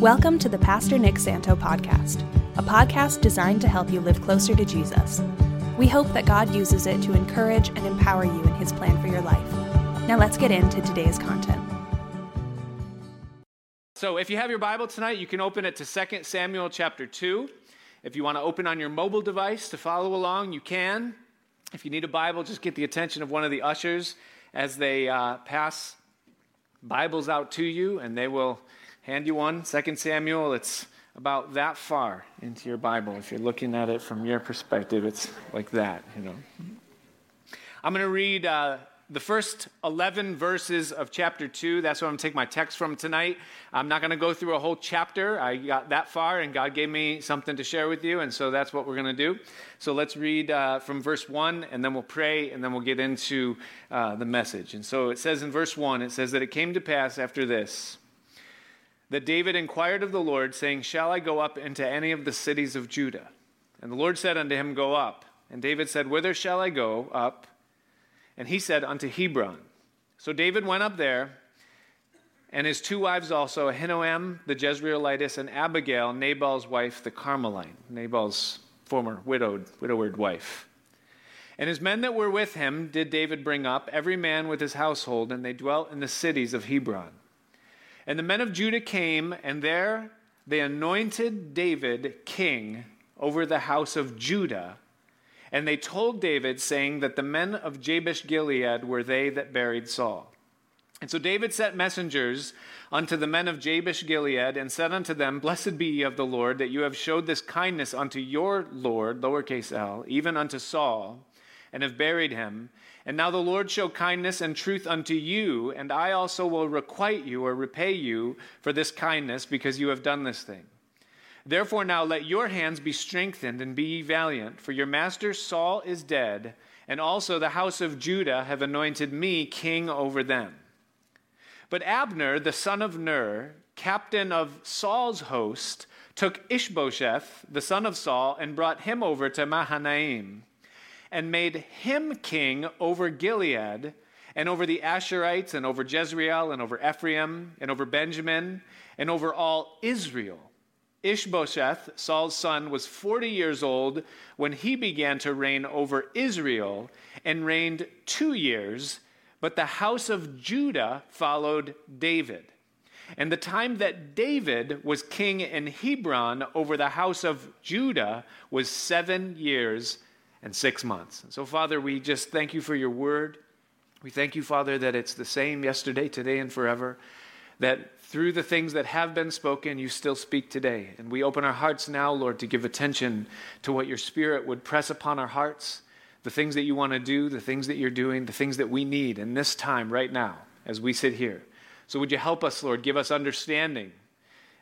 Welcome to the Pastor Nick Santo podcast, a podcast designed to help you live closer to Jesus. We hope that God uses it to encourage and empower you in his plan for your life. Now let's get into today's content. So, if you have your Bible tonight, you can open it to 2 Samuel chapter 2. If you want to open on your mobile device to follow along, you can. If you need a Bible, just get the attention of one of the ushers as they uh, pass Bibles out to you, and they will hand you one. 2 Samuel, it's about that far into your Bible. If you're looking at it from your perspective, it's like that, you know. I'm going to read uh, the first 11 verses of chapter 2. That's where I'm going to take my text from tonight. I'm not going to go through a whole chapter. I got that far, and God gave me something to share with you, and so that's what we're going to do. So let's read uh, from verse 1, and then we'll pray, and then we'll get into uh, the message. And so it says in verse 1, it says that it came to pass after this that David inquired of the Lord, saying, Shall I go up into any of the cities of Judah? And the Lord said unto him, Go up. And David said, Whither shall I go up? And he said, Unto Hebron. So David went up there, and his two wives also, Ahinoam the Jezreelitess, and Abigail, Nabal's wife, the Carmelite, Nabal's former widowed, widowered wife. And his men that were with him did David bring up, every man with his household, and they dwelt in the cities of Hebron. And the men of Judah came, and there they anointed David king over the house of Judah and they told David, saying that the men of Jabesh Gilead were they that buried Saul. And so David sent messengers unto the men of Jabesh Gilead and said unto them, Blessed be ye of the Lord, that you have showed this kindness unto your Lord, lowercase l, even unto Saul, and have buried him. And now the Lord show kindness and truth unto you, and I also will requite you or repay you for this kindness, because you have done this thing. Therefore, now let your hands be strengthened and be ye valiant, for your master Saul is dead, and also the house of Judah have anointed me king over them. But Abner, the son of Ner, captain of Saul's host, took Ishbosheth, the son of Saul, and brought him over to Mahanaim, and made him king over Gilead, and over the Ashurites, and over Jezreel, and over Ephraim, and over Benjamin, and over all Israel. Ishbosheth, Saul's son, was 40 years old when he began to reign over Israel and reigned two years, but the house of Judah followed David. And the time that David was king in Hebron over the house of Judah was seven years and six months. And so, Father, we just thank you for your word. We thank you, Father, that it's the same yesterday, today, and forever. That through the things that have been spoken, you still speak today. And we open our hearts now, Lord, to give attention to what your Spirit would press upon our hearts, the things that you want to do, the things that you're doing, the things that we need in this time right now as we sit here. So would you help us, Lord? Give us understanding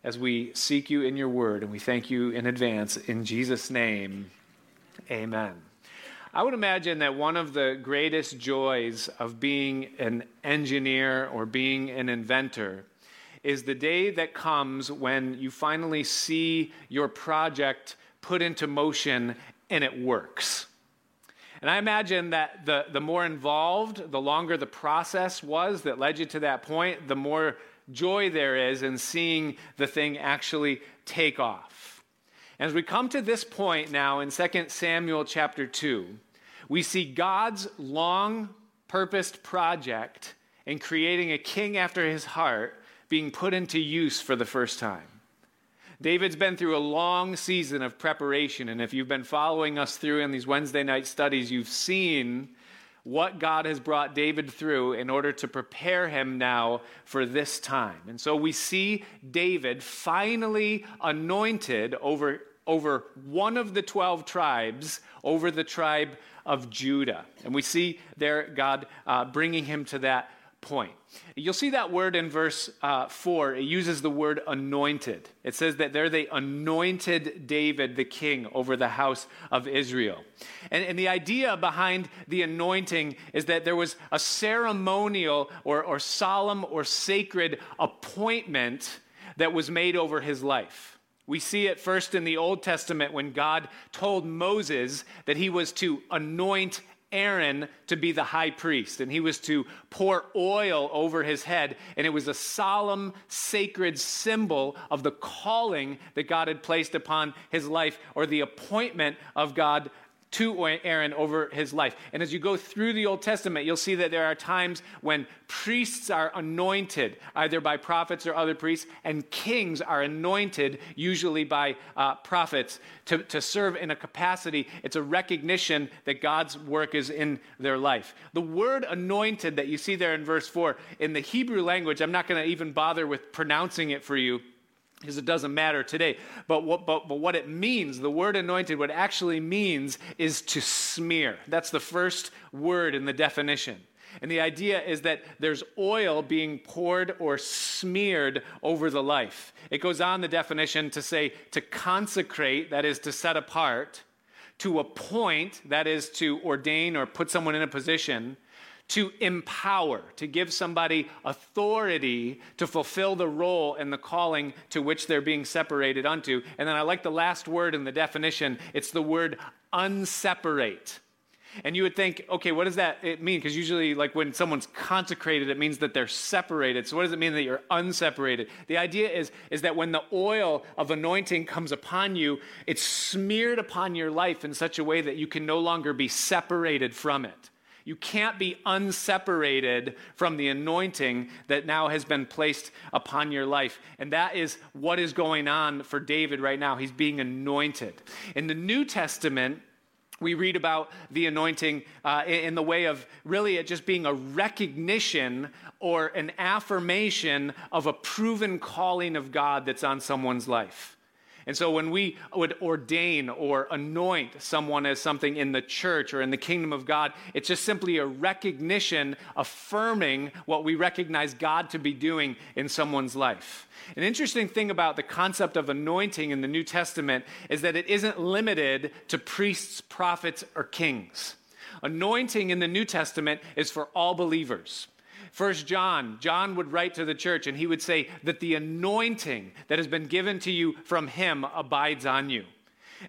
as we seek you in your word. And we thank you in advance. In Jesus' name, amen. I would imagine that one of the greatest joys of being an engineer or being an inventor is the day that comes when you finally see your project put into motion and it works. And I imagine that the, the more involved, the longer the process was that led you to that point, the more joy there is in seeing the thing actually take off. As we come to this point now in 2 Samuel chapter 2, we see God's long purposed project in creating a king after his heart being put into use for the first time. David's been through a long season of preparation, and if you've been following us through in these Wednesday night studies, you've seen what God has brought David through in order to prepare him now for this time. And so we see David finally anointed over, over one of the 12 tribes, over the tribe of Judah. And we see there God uh, bringing him to that point. You'll see that word in verse uh, 4. It uses the word anointed. It says that there they anointed David the king over the house of Israel. And, and the idea behind the anointing is that there was a ceremonial or, or solemn or sacred appointment that was made over his life. We see it first in the Old Testament when God told Moses that he was to anoint Aaron to be the high priest, and he was to pour oil over his head, and it was a solemn, sacred symbol of the calling that God had placed upon his life or the appointment of God to Aaron over his life. And as you go through the Old Testament, you'll see that there are times when priests are anointed, either by prophets or other priests, and kings are anointed, usually by uh, prophets, to, to serve in a capacity. It's a recognition that God's work is in their life. The word anointed that you see there in verse 4, in the Hebrew language, I'm not going to even bother with pronouncing it for you because it doesn't matter today. But what, but, but what it means, the word anointed, what actually means is to smear. That's the first word in the definition. And the idea is that there's oil being poured or smeared over the life. It goes on the definition to say to consecrate, that is to set apart, to appoint, that is to ordain or put someone in a position, to empower, to give somebody authority to fulfill the role and the calling to which they're being separated unto. And then I like the last word in the definition it's the word unseparate. And you would think, okay, what does that mean? Because usually, like when someone's consecrated, it means that they're separated. So, what does it mean that you're unseparated? The idea is, is that when the oil of anointing comes upon you, it's smeared upon your life in such a way that you can no longer be separated from it. You can't be unseparated from the anointing that now has been placed upon your life. And that is what is going on for David right now. He's being anointed. In the New Testament, we read about the anointing uh, in the way of really it just being a recognition or an affirmation of a proven calling of God that's on someone's life. And so when we would ordain or anoint someone as something in the church or in the kingdom of God, it's just simply a recognition, affirming what we recognize God to be doing in someone's life. An interesting thing about the concept of anointing in the New Testament is that it isn't limited to priests, prophets, or kings. Anointing in the New Testament is for all believers. First John, John would write to the church and he would say that the anointing that has been given to you from him abides on you.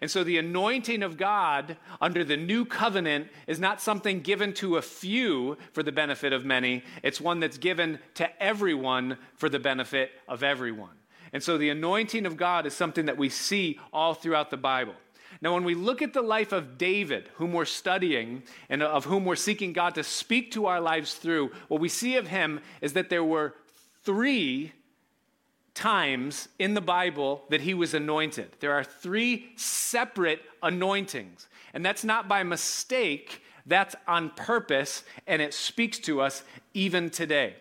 And so the anointing of God under the new covenant is not something given to a few for the benefit of many, it's one that's given to everyone for the benefit of everyone. And so the anointing of God is something that we see all throughout the Bible. Now, when we look at the life of David, whom we're studying and of whom we're seeking God to speak to our lives through, what we see of him is that there were three times in the Bible that he was anointed. There are three separate anointings. And that's not by mistake, that's on purpose, and it speaks to us even today.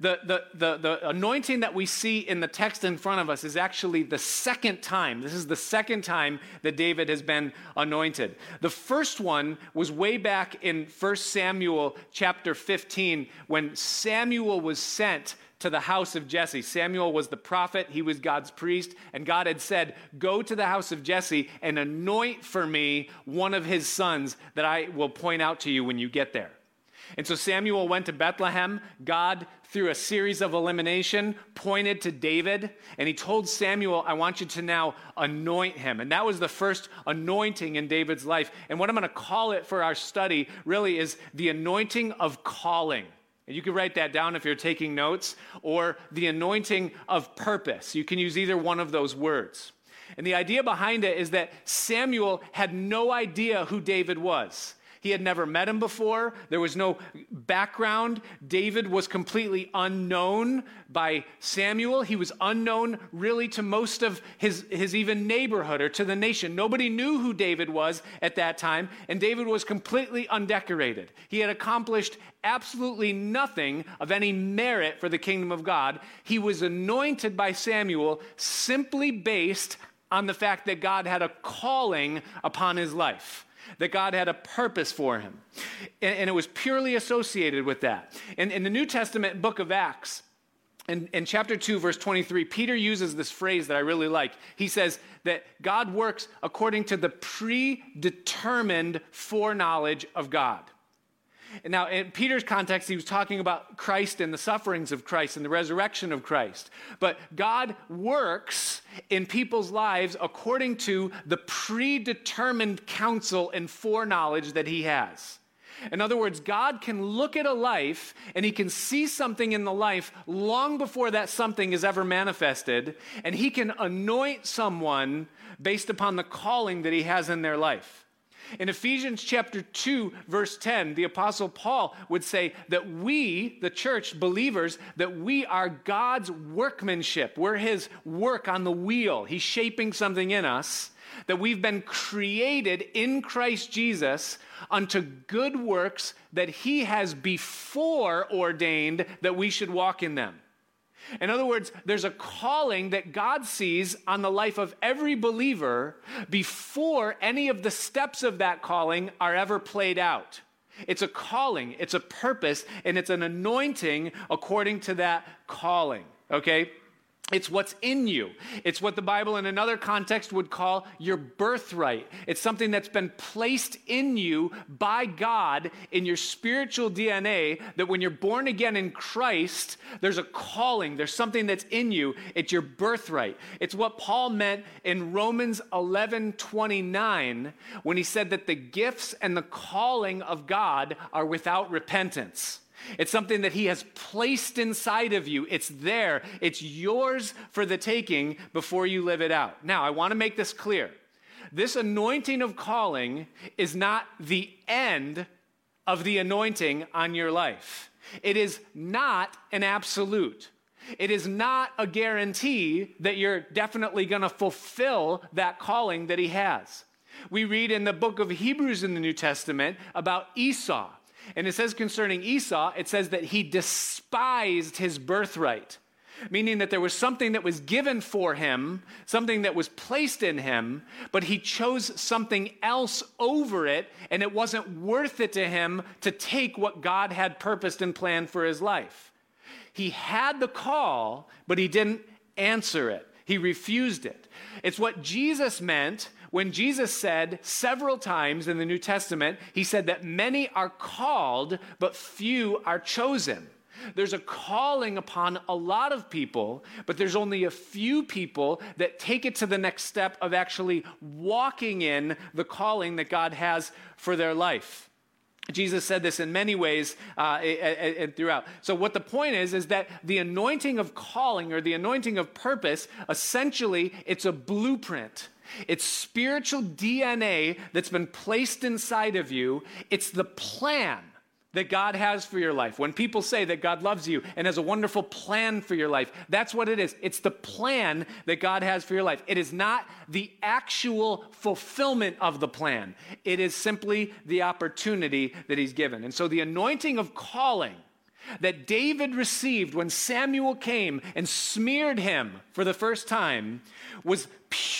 The, the, the, the anointing that we see in the text in front of us is actually the second time. This is the second time that David has been anointed. The first one was way back in 1 Samuel chapter 15 when Samuel was sent to the house of Jesse. Samuel was the prophet, he was God's priest, and God had said, Go to the house of Jesse and anoint for me one of his sons that I will point out to you when you get there. And so Samuel went to Bethlehem. God, through a series of elimination, pointed to David, and he told Samuel, I want you to now anoint him. And that was the first anointing in David's life. And what I'm going to call it for our study really is the anointing of calling. And you can write that down if you're taking notes, or the anointing of purpose. You can use either one of those words. And the idea behind it is that Samuel had no idea who David was. He had never met him before. There was no background. David was completely unknown by Samuel. He was unknown really to most of his, his even neighborhood or to the nation. Nobody knew who David was at that time, and David was completely undecorated. He had accomplished absolutely nothing of any merit for the kingdom of God. He was anointed by Samuel simply based on the fact that God had a calling upon his life that God had a purpose for him. And, and it was purely associated with that. And in the New Testament book of Acts, in, in, chapter 2, verse 23, Peter uses this phrase that I really like. He says that God works according to the predetermined foreknowledge of God. Now, in Peter's context, he was talking about Christ and the sufferings of Christ and the resurrection of Christ. But God works in people's lives according to the predetermined counsel and foreknowledge that he has. In other words, God can look at a life and he can see something in the life long before that something is ever manifested, and he can anoint someone based upon the calling that he has in their life. In Ephesians chapter 2, verse 10, the Apostle Paul would say that we, the church believers, that we are God's workmanship. We're his work on the wheel. He's shaping something in us, that we've been created in Christ Jesus unto good works that he has before ordained that we should walk in them. In other words, there's a calling that God sees on the life of every believer before any of the steps of that calling are ever played out. It's a calling, it's a purpose, and it's an anointing according to that calling, okay? It's what's in you. It's what the Bible, in another context, would call your birthright. It's something that's been placed in you by God in your spiritual DNA that when you're born again in Christ, there's a calling, there's something that's in you. It's your birthright. It's what Paul meant in Romans 11 29 when he said that the gifts and the calling of God are without repentance. It's something that He has placed inside of you. It's there. It's yours for the taking before you live it out. Now, I want to make this clear. This anointing of calling is not the end of the anointing on your life. It is not an absolute. It is not a guarantee that you're definitely going to fulfill that calling that he has. We read in the book of Hebrews in the New Testament about Esau. And it says concerning Esau, it says that he despised his birthright, meaning that there was something that was given for him, something that was placed in him, but he chose something else over it, and it wasn't worth it to him to take what God had purposed and planned for his life. He had the call, but he didn't answer it. He refused it. It's what Jesus meant when Jesus said several times in the New Testament, he said that many are called, but few are chosen. There's a calling upon a lot of people, but there's only a few people that take it to the next step of actually walking in the calling that God has for their life. Jesus said this in many ways uh, and throughout. So, what the point is, is that the anointing of calling or the anointing of purpose, essentially, it's a blueprint it's spiritual DNA that's been placed inside of you. It's the plan that God has for your life. When people say that God loves you and has a wonderful plan for your life, that's what it is. It's the plan that God has for your life. It is not the actual fulfillment of the plan, it is simply the opportunity that He's given. And so the anointing of calling that David received when Samuel came and smeared him for the first time was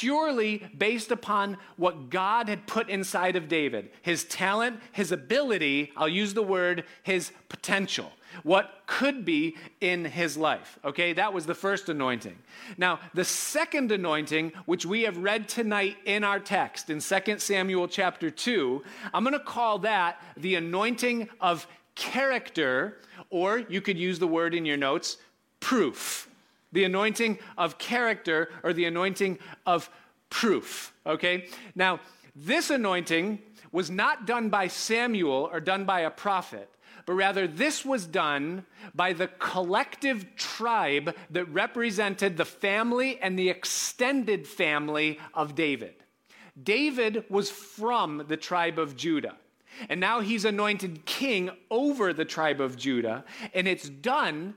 purely based upon what God had put inside of David his talent, his ability, I'll use the word, his potential. What could be in his life. Okay, that was the first anointing. Now, the second anointing, which we have read tonight in our text in 2 Samuel chapter 2, I'm going to call that the anointing of character or you could use the word in your notes, proof. The anointing of character or the anointing of proof. Okay? Now, this anointing was not done by Samuel or done by a prophet, but rather this was done by the collective tribe that represented the family and the extended family of David. David was from the tribe of Judah. And now he's anointed king over the tribe of Judah. And it's done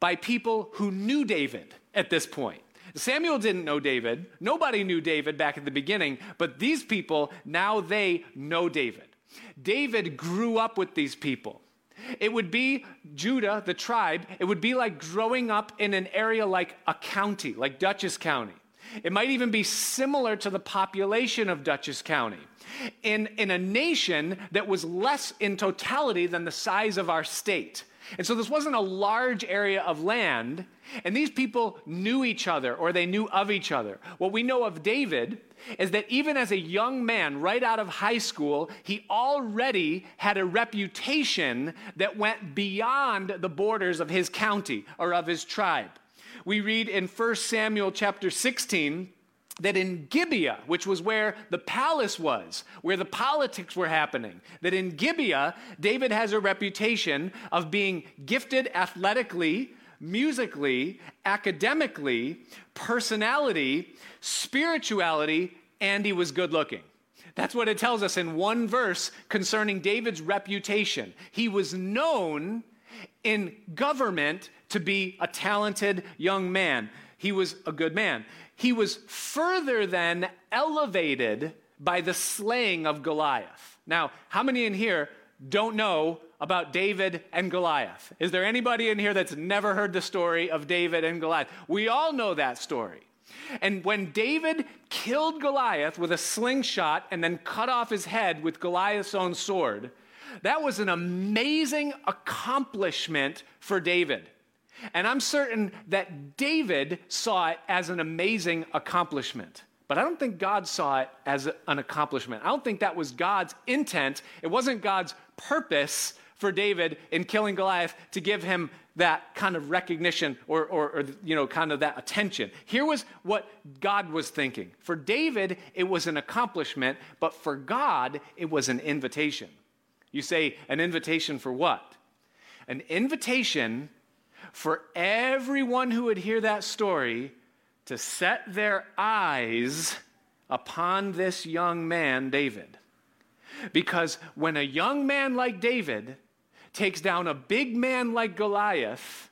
by people who knew David at this point. Samuel didn't know David. Nobody knew David back at the beginning, but these people, now they know David. David grew up with these people. It would be Judah, the tribe, it would be like growing up in an area like a county, like Dutchess County. It might even be similar to the population of Dutchess County in, in a nation that was less in totality than the size of our state. And so this wasn't a large area of land, and these people knew each other or they knew of each other. What we know of David is that even as a young man, right out of high school, he already had a reputation that went beyond the borders of his county or of his tribe. We read in 1 Samuel chapter 16 that in Gibeah, which was where the palace was, where the politics were happening, that in Gibeah, David has a reputation of being gifted athletically, musically, academically, personality, spirituality, and he was good looking. That's what it tells us in one verse concerning David's reputation. He was known in government to be a talented young man. He was a good man. He was further than elevated by the slaying of Goliath. Now, how many in here don't know about David and Goliath? Is there anybody in here that's never heard the story of David and Goliath? We all know that story. And when David killed Goliath with a slingshot and then cut off his head with Goliath's own sword, that was an amazing accomplishment for David. And I'm certain that David saw it as an amazing accomplishment. But I don't think God saw it as an accomplishment. I don't think that was God's intent. It wasn't God's purpose for David in killing Goliath to give him that kind of recognition or, or, or, you know kind of that attention here was what god was thinking for david it was an accomplishment but for god it was an invitation you say an invitation for what an invitation for everyone who would hear that story to set their eyes upon this young man david because when a young man like david takes down a big man like Goliath,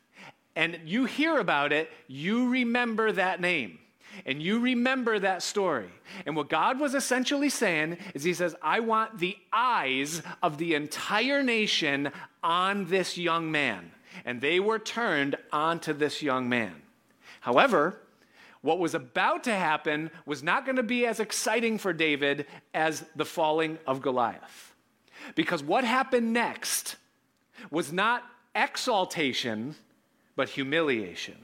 and you hear about it, you remember that name. And you remember that story. And what God was essentially saying is, He says, I want the eyes of the entire nation on this young man. And they were turned onto this young man. However, what was about to happen was not going to be as exciting for David as the falling of Goliath. Because what happened next was not exaltation, but humiliation.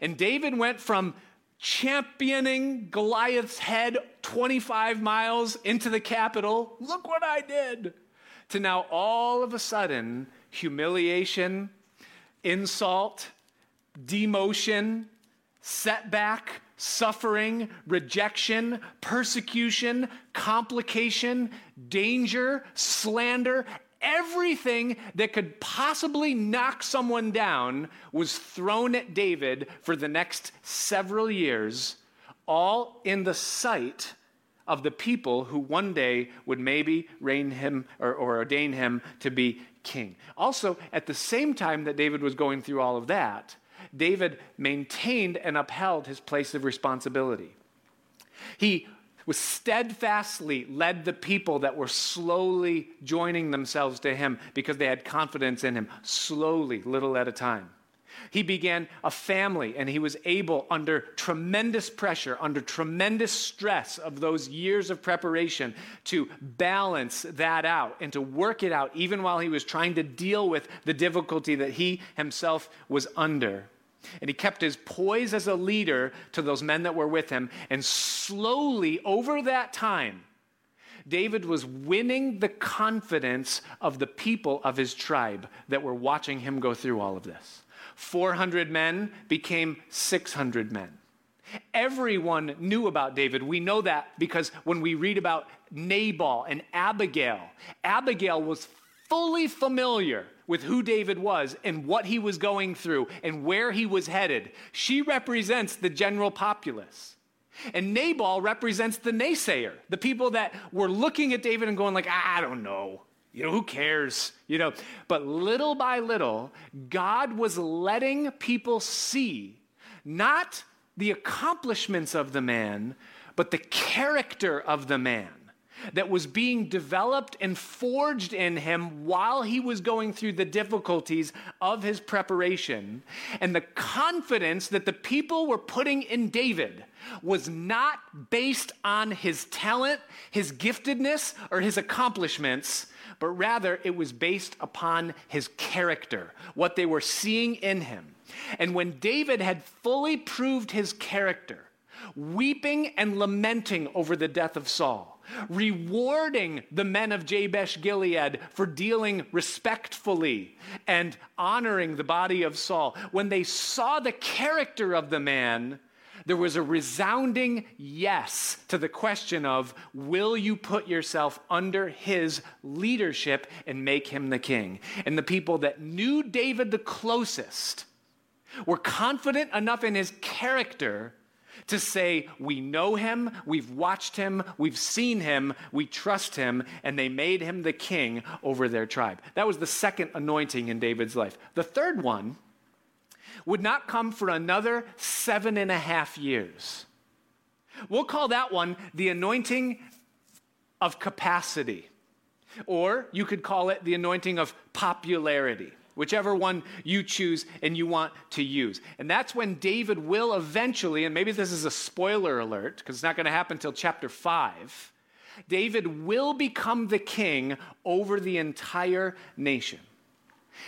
And David went from championing Goliath's head 25 miles into the capital, look what I did, to now all of a sudden humiliation, insult, demotion, setback, suffering, rejection, persecution, complication, danger, slander, everything that could possibly knock someone down was thrown at David for the next several years, all in the sight of the people who one day would maybe reign him or, or, ordain him to be king. Also, at the same time that David was going through all of that, David maintained and upheld his place of responsibility. He was steadfastly led the people that were slowly joining themselves to him because they had confidence in him, slowly, little at a time. He began a family and he was able, under tremendous pressure, under tremendous stress of those years of preparation, to balance that out and to work it out, even while he was trying to deal with the difficulty that he himself was under. And he kept his poise as a leader to those men that were with him. And slowly, over that time, David was winning the confidence of the people of his tribe that were watching him go through all of this. 400 men became 600 men. Everyone knew about David. We know that because when we read about Nabal and Abigail, Abigail was fully familiar with who David was and what he was going through and where he was headed. She represents the general populace. And Nabal represents the naysayer, the people that were looking at David and going like, I don't know. You know, who cares? You know, but little by little, God was letting people see not the accomplishments of the man, but the character of the man that was being developed and forged in him while he was going through the difficulties of his preparation. And the confidence that the people were putting in David was not based on his talent, his giftedness, or his accomplishments, but rather it was based upon his character, what they were seeing in him. And when David had fully proved his character, weeping and lamenting over the death of Saul, rewarding the men of Jabesh Gilead for dealing respectfully and honoring the body of Saul. When they saw the character of the man, there was a resounding yes to the question of will you put yourself under his leadership and make him the king? And the people that knew David the closest were confident enough in his character to say, We know him, we've watched him, we've seen him, we trust him, and they made him the king over their tribe. That was the second anointing in David's life. The third one would not come for another seven and a half years. We'll call that one the anointing of capacity, or you could call it the anointing of popularity whichever one you choose and you want to use. And that's when David will eventually, and maybe this is a spoiler alert because it's not going to happen until chapter 5, David will become the king over the entire nation.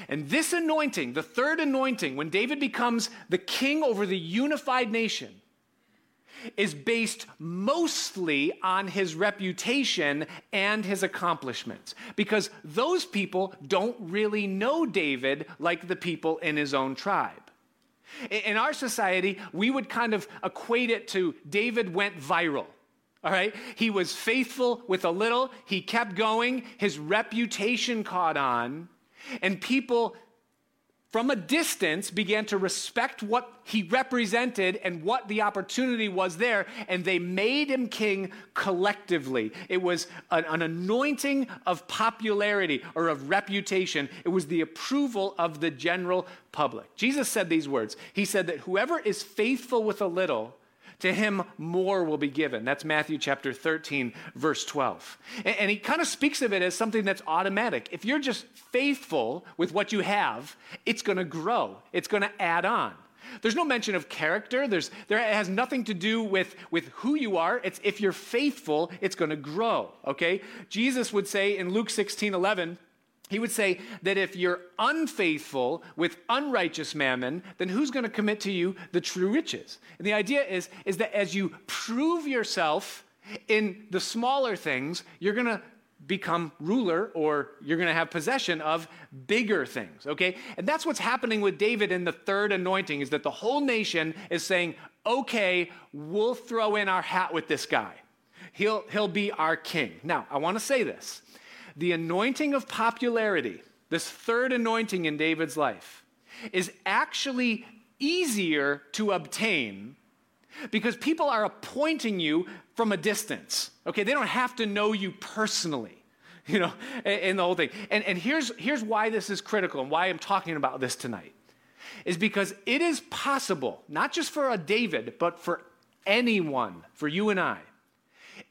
And this anointing, the third anointing, when David becomes the king over the unified nation, is based mostly on his reputation and his accomplishments. Because those people don't really know David like the people in his own tribe. In our society, we would kind of equate it to David went viral. All right? He was faithful with a little, he kept going, his reputation caught on. And people from a distance began to respect what he represented and what the opportunity was there, and they made him king collectively. It was an, an, anointing of popularity or of reputation, it was the approval of the general public. Jesus said these words He said that whoever is faithful with a little to him more will be given. That's Matthew chapter 13, verse 12. And, he kind of speaks of it as something that's automatic. If you're just faithful with what you have, it's going to grow, it's going to add on. There's no mention of character. There's, there has nothing to do with, with who you are. It's if you're faithful, it's going to grow. Okay? Jesus would say in Luke 16, 11, he would say that if you're unfaithful with unrighteous mammon, then who's going to commit to you the true riches? And the idea is, is that as you prove yourself in the smaller things, you're going to become ruler or you're going to have possession of bigger things okay? And that's what's happening with david in the third anointing is that the whole nation is saying okay we'll throw in our hat with this guy. He'll he'll be our king. Now i want to say this the anointing of popularity, this third anointing in David's life, is actually easier to obtain because people are appointing you from a distance. Okay, they don't have to know you personally, you know, in the whole thing. And, and here's, here's why this is critical and why I'm talking about this tonight is because it is possible, not just for a David, but for anyone, for you and I,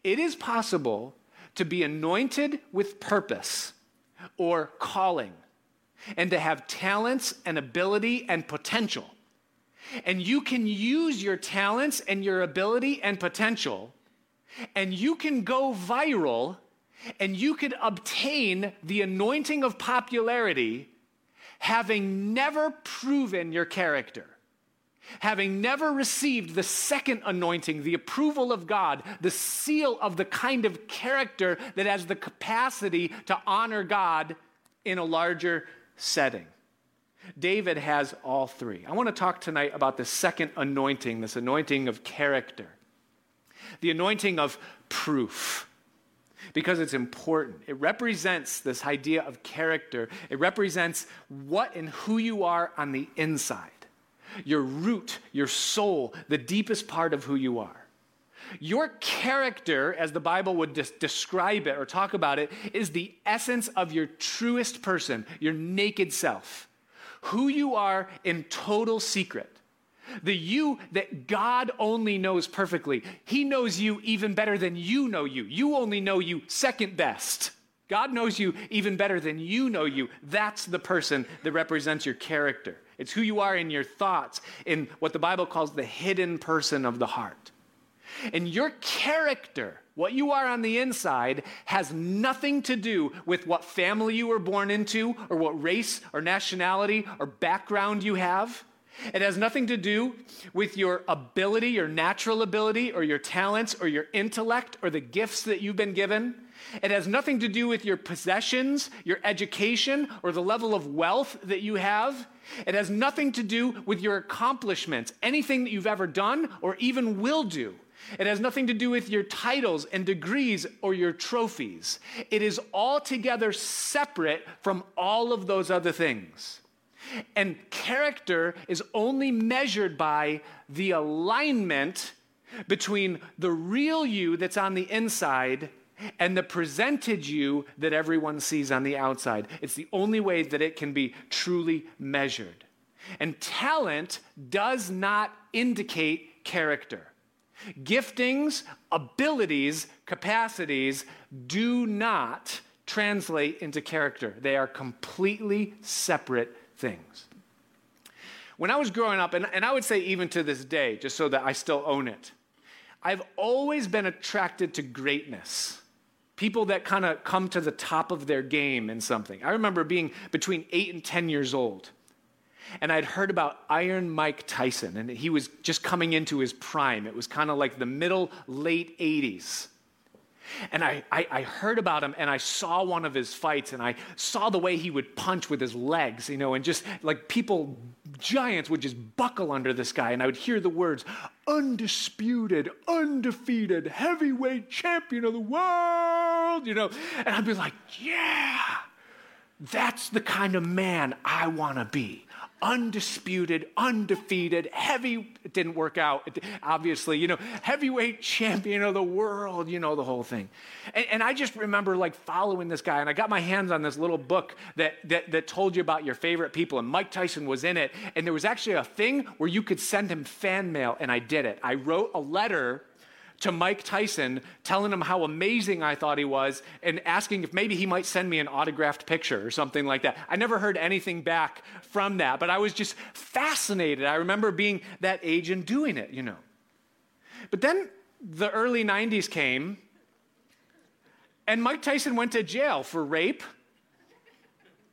it is possible to be anointed with purpose or calling, and to have talents and ability and potential. And you can use your talents and your ability and potential, and you can go viral, and you could obtain the anointing of popularity having never proven your character having never received the second anointing, the approval of God, the seal of the kind of character that has the capacity to honor God in a larger setting. David has all three. I want to talk tonight about the second anointing, this anointing of character, the anointing of proof. Because it's important. It represents this idea of character. It represents what and who you are on the inside your root, your soul, the deepest part of who you are. Your character, as the Bible would des- describe it or talk about it, is the essence of your truest person, your naked self. Who you are in total secret. The you that God only knows perfectly. He knows you even better than you know you. You only know you second best. God knows you even better than you know you. That's the person that represents your character. It's who you are in your thoughts, in what the Bible calls the hidden person of the heart. And your character, what you are on the inside, has nothing to do with what family you were born into, or what race or nationality or background you have. It has nothing to do with your ability, your natural ability, or your talents, or your intellect, or the gifts that you've been given. It has nothing to do with your possessions, your education, or the level of wealth that you have. It has nothing to do with your accomplishments, anything that you've ever done or even will do. It has nothing to do with your titles and degrees or your trophies. It is altogether separate from all of those other things. And character is only measured by the alignment between the real you that's on the inside and the presented you that everyone sees on the outside. It's the only way that it can be truly measured. And talent does not indicate character. Giftings, abilities, capacities do not translate into character. They are completely separate things. When I was growing up, and, and I would say even to this day, just so that I still own it, I've always been attracted to greatness. People that kind of come to the top of their game in something. I remember being between eight and 10 years old, and I'd heard about Iron Mike Tyson, and he was just coming into his prime. It was kind of like the middle, late 80s. And I, I, I, heard about him and I saw one of his fights and I saw the way he would punch with his legs, you know, and just like people, giants would just buckle under this guy. And I would hear the words, undisputed, undefeated, heavyweight champion of the world, you know. And I'd be like, yeah, that's the kind of man I want to be undisputed, undefeated, heavy, it didn't work out, obviously, you know, heavyweight champion of the world, you know, the whole thing. And, and, I just remember like following this guy, and I got my hands on this little book that, that, that told you about your favorite people, and Mike Tyson was in it. And there was actually a thing where you could send him fan mail, and I did it. I wrote a letter to Mike Tyson, telling him how amazing I thought he was, and asking if maybe he might send me an autographed picture or something like that. I never heard anything back from that, but I was just fascinated. I remember being that age and doing it, you know. But then the early 90s came, and Mike Tyson went to jail for rape,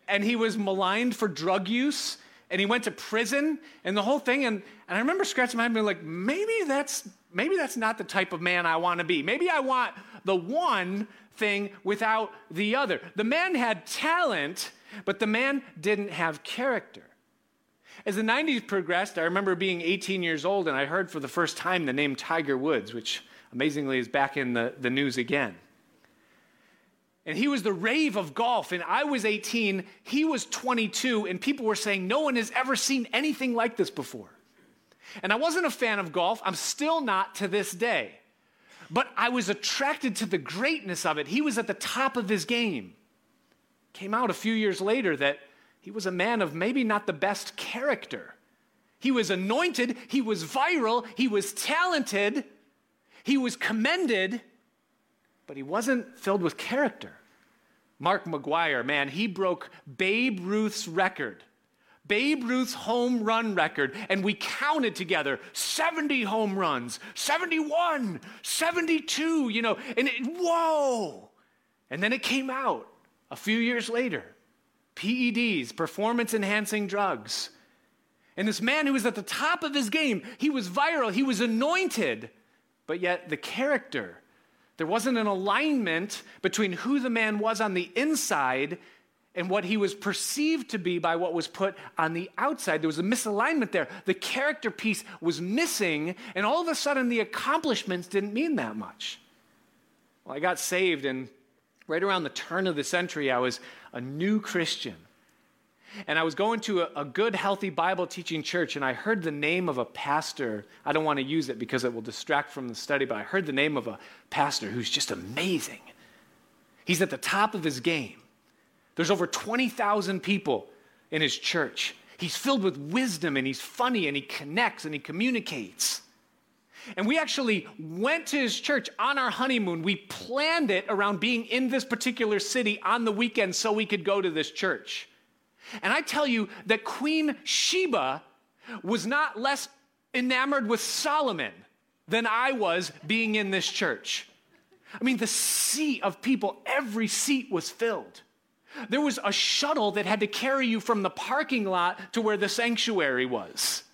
and he was maligned for drug use and he went to prison and the whole thing. And, and I remember scratching my head and being like, maybe that's, maybe that's not the type of man I want to be. Maybe I want the one thing without the other. The man had talent, but the man didn't have character. As the 90s progressed, I remember being 18 years old and I heard for the first time the name Tiger Woods, which amazingly is back in the, the news again. And he was the rave of golf, and I was 18, he was 22, and people were saying, No one has ever seen anything like this before. And I wasn't a fan of golf, I'm still not to this day. But I was attracted to the greatness of it. He was at the top of his game. Came out a few years later that he was a man of maybe not the best character. He was anointed, he was viral, he was talented, he was commended but he wasn't filled with character. Mark McGwire, man, he broke Babe Ruth's record. Babe Ruth's home run record, and we counted together 70 home runs, 71, 72, you know, and it, whoa! And then it came out a few years later PEDs, performance enhancing drugs. And this man who was at the top of his game, he was viral, he was anointed, but yet the character there wasn't an alignment between who the man was on the inside and what he was perceived to be by what was put on the outside. There was a misalignment there. The character piece was missing, and all of a sudden the accomplishments didn't mean that much. Well, I got saved, and right around the turn of the century, I was a new Christian. And I was going to a, a, good, healthy Bible teaching church, and I heard the name of a pastor. I don't want to use it because it will distract from the study, but I heard the name of a pastor who's just amazing. He's at the top of his game. There's over 20,000 people in his church. He's filled with wisdom, and he's funny, and he connects, and he communicates. And we actually went to his church on our honeymoon. We planned it around being in this particular city on the weekend so we could go to this church. And I tell you that Queen Sheba was not less enamored with Solomon than I was being in this church. I mean, the seat of people, every seat was filled. There was a shuttle that had to carry you from the parking lot to where the sanctuary was.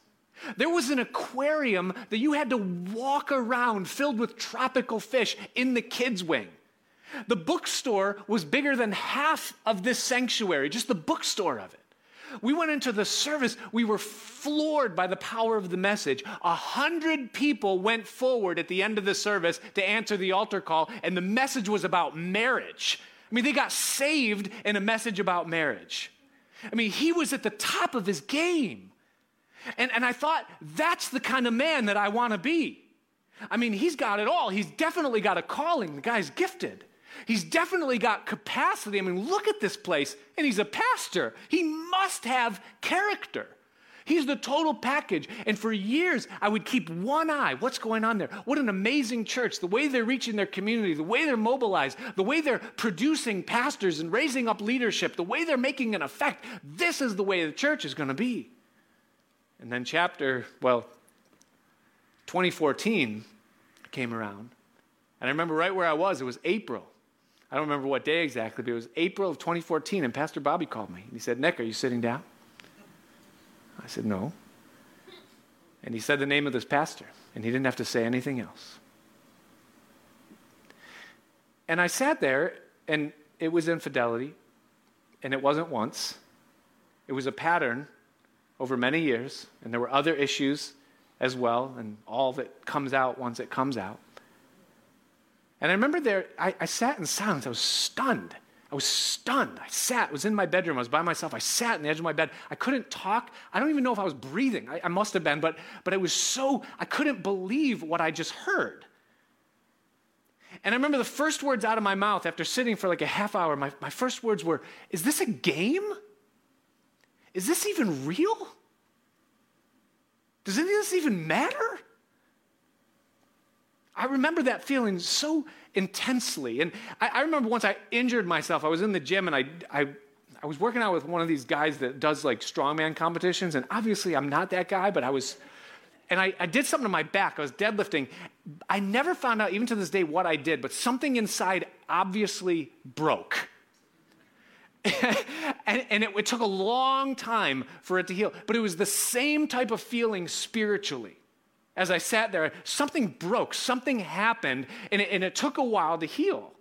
There was an aquarium that you had to walk around filled with tropical fish in the kids' wing. The bookstore was bigger than half of this sanctuary, just the bookstore of it. We went into the service, we were floored by the power of the message. A hundred people went forward at the end of the service to answer the altar call, and the message was about marriage. I mean, they got saved in a message about marriage. I mean, he was at the top of his game. And, and I thought, that's the kind of man that I want to be. I mean, he's got it all. He's definitely got a calling. The guy's gifted. He's definitely got capacity. I mean, look at this place. And he's a pastor. He must have character. He's the total package. And for years, I would keep one eye. What's going on there? What an amazing church. The way they're reaching their community, the way they're mobilized, the way they're producing pastors and raising up leadership, the way they're making an effect. This is the way the church is going to be. And then, chapter, well, 2014 came around. And I remember right where I was, it was April. I don't remember what day exactly, but it was April of 2014, and Pastor Bobby called me. And he said, Nick, are you sitting down? I said, No. And he said the name of this pastor, and he didn't have to say anything else. And I sat there, and it was infidelity, and it wasn't once. It was a pattern over many years, and there were other issues as well, and all that comes out once it comes out. And I remember there, I, I, sat in silence. I was stunned. I was stunned. I sat, I was in my bedroom, I was by myself. I sat on the edge of my bed. I couldn't talk. I don't even know if I was breathing. I, I must have been, but, but it was so, I couldn't believe what I just heard. And I remember the first words out of my mouth after sitting for like a half hour, my, my first words were, Is this a game? Is this even real? Does any of this even matter? I remember that feeling so intensely. And I, I, remember once I injured myself. I was in the gym and I, I, I was working out with one of these guys that does like strongman competitions. And obviously, I'm not that guy, but I was, and I, I did something to my back. I was deadlifting. I never found out, even to this day, what I did, but something inside obviously broke. and, and it, it took a long time for it to heal. But it was the same type of feeling spiritually. As I sat there, something broke, something happened, and it, and it took a while to heal.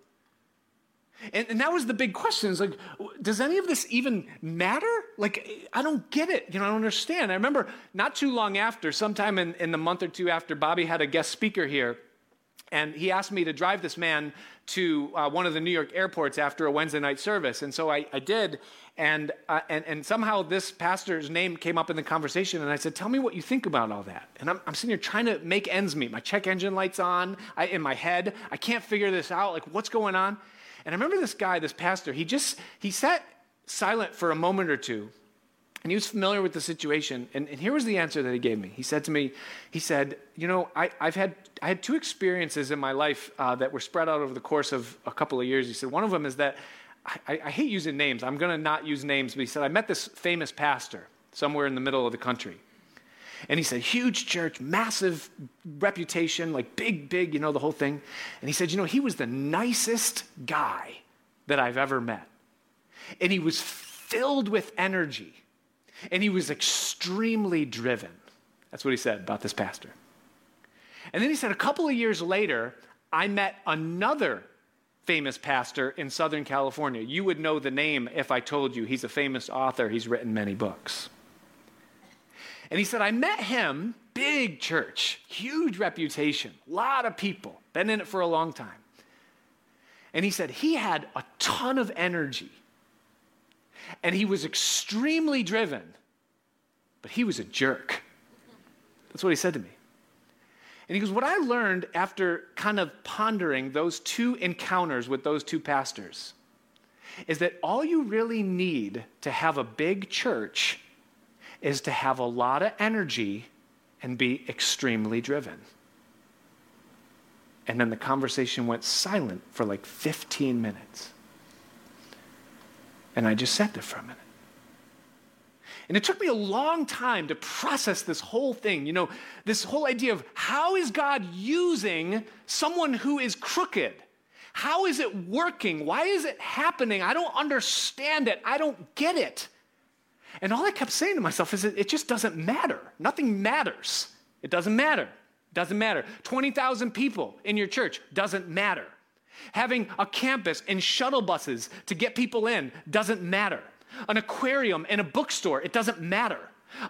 And, and, that was the big question is like, does any of this even matter? Like, I don't get it. You know, I don't understand. I remember not too long after, sometime in, in the month or two after, Bobby had a guest speaker here and he asked me to drive this man to uh, one of the New York airports after a Wednesday night service. And so I, I did. And, uh, and, and somehow this pastor's name came up in the conversation. And I said, Tell me what you think about all that. And I'm, I'm sitting here trying to make ends meet. My check engine light's on I, in my head. I can't figure this out. Like, what's going on? And I remember this guy, this pastor, he just, he sat silent for a moment or two. And he was familiar with the situation. And, and here was the answer that he gave me. He said to me, he said, you know, I, have had, I had two experiences in my life uh, that were spread out over the course of a couple of years. He said, one of them is that I, I hate using names. I'm going to not use names. But he said, I met this famous pastor somewhere in the middle of the country. And he said, huge church, massive reputation, like big, big, you know, the whole thing. And he said, you know, he was the nicest guy that I've ever met. And he was filled with energy and he was extremely driven. That's what he said about this pastor. And then he said, a couple of years later, I met another famous pastor in Southern California. You would know the name if I told you. He's a famous author, he's written many books. And he said, I met him, big church, huge reputation, a lot of people, been in it for a long time. And he said, he had a ton of energy and he was extremely driven, but he was a jerk. That's what he said to me. And he goes, What I learned after kind of pondering those two encounters with those two pastors is that all you really need to have a big church is to have a lot of energy and be extremely driven. And then the conversation went silent for like 15 minutes. And I just sat there for a minute. And it took me a long time to process this whole thing. You know, this whole idea of how is God using someone who is crooked? How is it working? Why is it happening? I don't understand it. I don't get it. And all I kept saying to myself is it just doesn't matter. Nothing matters. It doesn't matter. Doesn't matter. 20,000 people in your church doesn't matter. Having a campus and shuttle buses to get people in doesn't matter. An aquarium and a bookstore, it doesn't matter.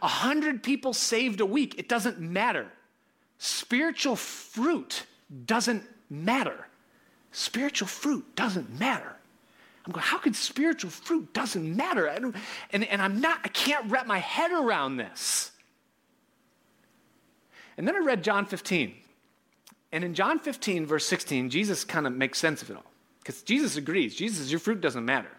A hundred people saved a week, it doesn't matter. Spiritual fruit doesn't matter. Spiritual fruit doesn't matter. I'm going, how could spiritual fruit doesn't matter? and, and I'm not, I can't wrap my head around this. And then I read John 15. And in John 15, verse 16, Jesus kind of makes sense of it all. Because Jesus agrees. Jesus says, Your fruit doesn't matter.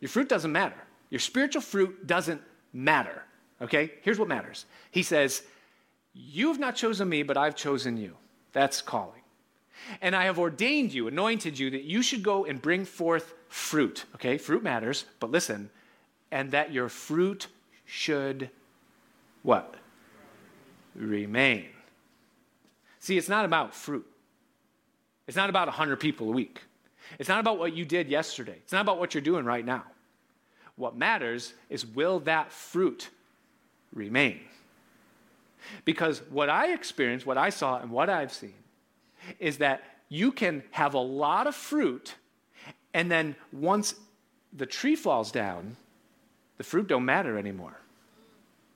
Your fruit doesn't matter. Your spiritual fruit doesn't matter. Okay? Here's what matters. He says, You have not chosen me, but I've chosen you. That's calling. And I have ordained you, anointed you, that you should go and bring forth fruit. Okay? Fruit matters, but listen, and that your fruit should what? Remain. See, it's not about fruit. It's not about 100 people a week. It's not about what you did yesterday. It's not about what you're doing right now. What matters is will that fruit remain? Because what I experienced, what I saw, and what I've seen is that you can have a lot of fruit, and then once the tree falls down, the fruit don't matter anymore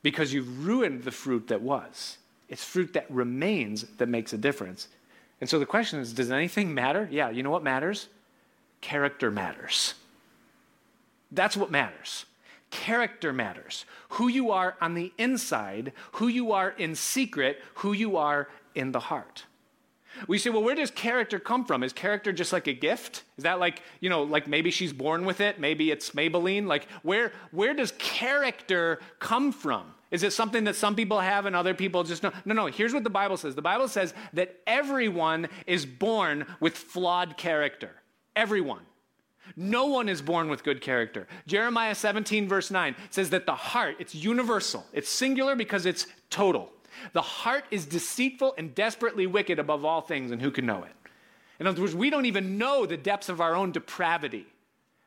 because you've ruined the fruit that was. It's fruit that remains that makes a difference. And so the question is does anything matter? Yeah, you know what matters? Character matters. That's what matters. Character matters. Who you are on the inside, who you are in secret, who you are in the heart. We say, well, where does character come from? Is character just like a gift? Is that like, you know, like maybe she's born with it? Maybe it's Maybelline? Like, where, where does character come from? Is it something that some people have and other people just know? No, no. Here's what the Bible says the Bible says that everyone is born with flawed character. Everyone. No one is born with good character. Jeremiah 17, verse 9 says that the heart, it's universal, it's singular because it's total. The heart is deceitful and desperately wicked above all things, and who can know it? In other words, we don't even know the depths of our own depravity.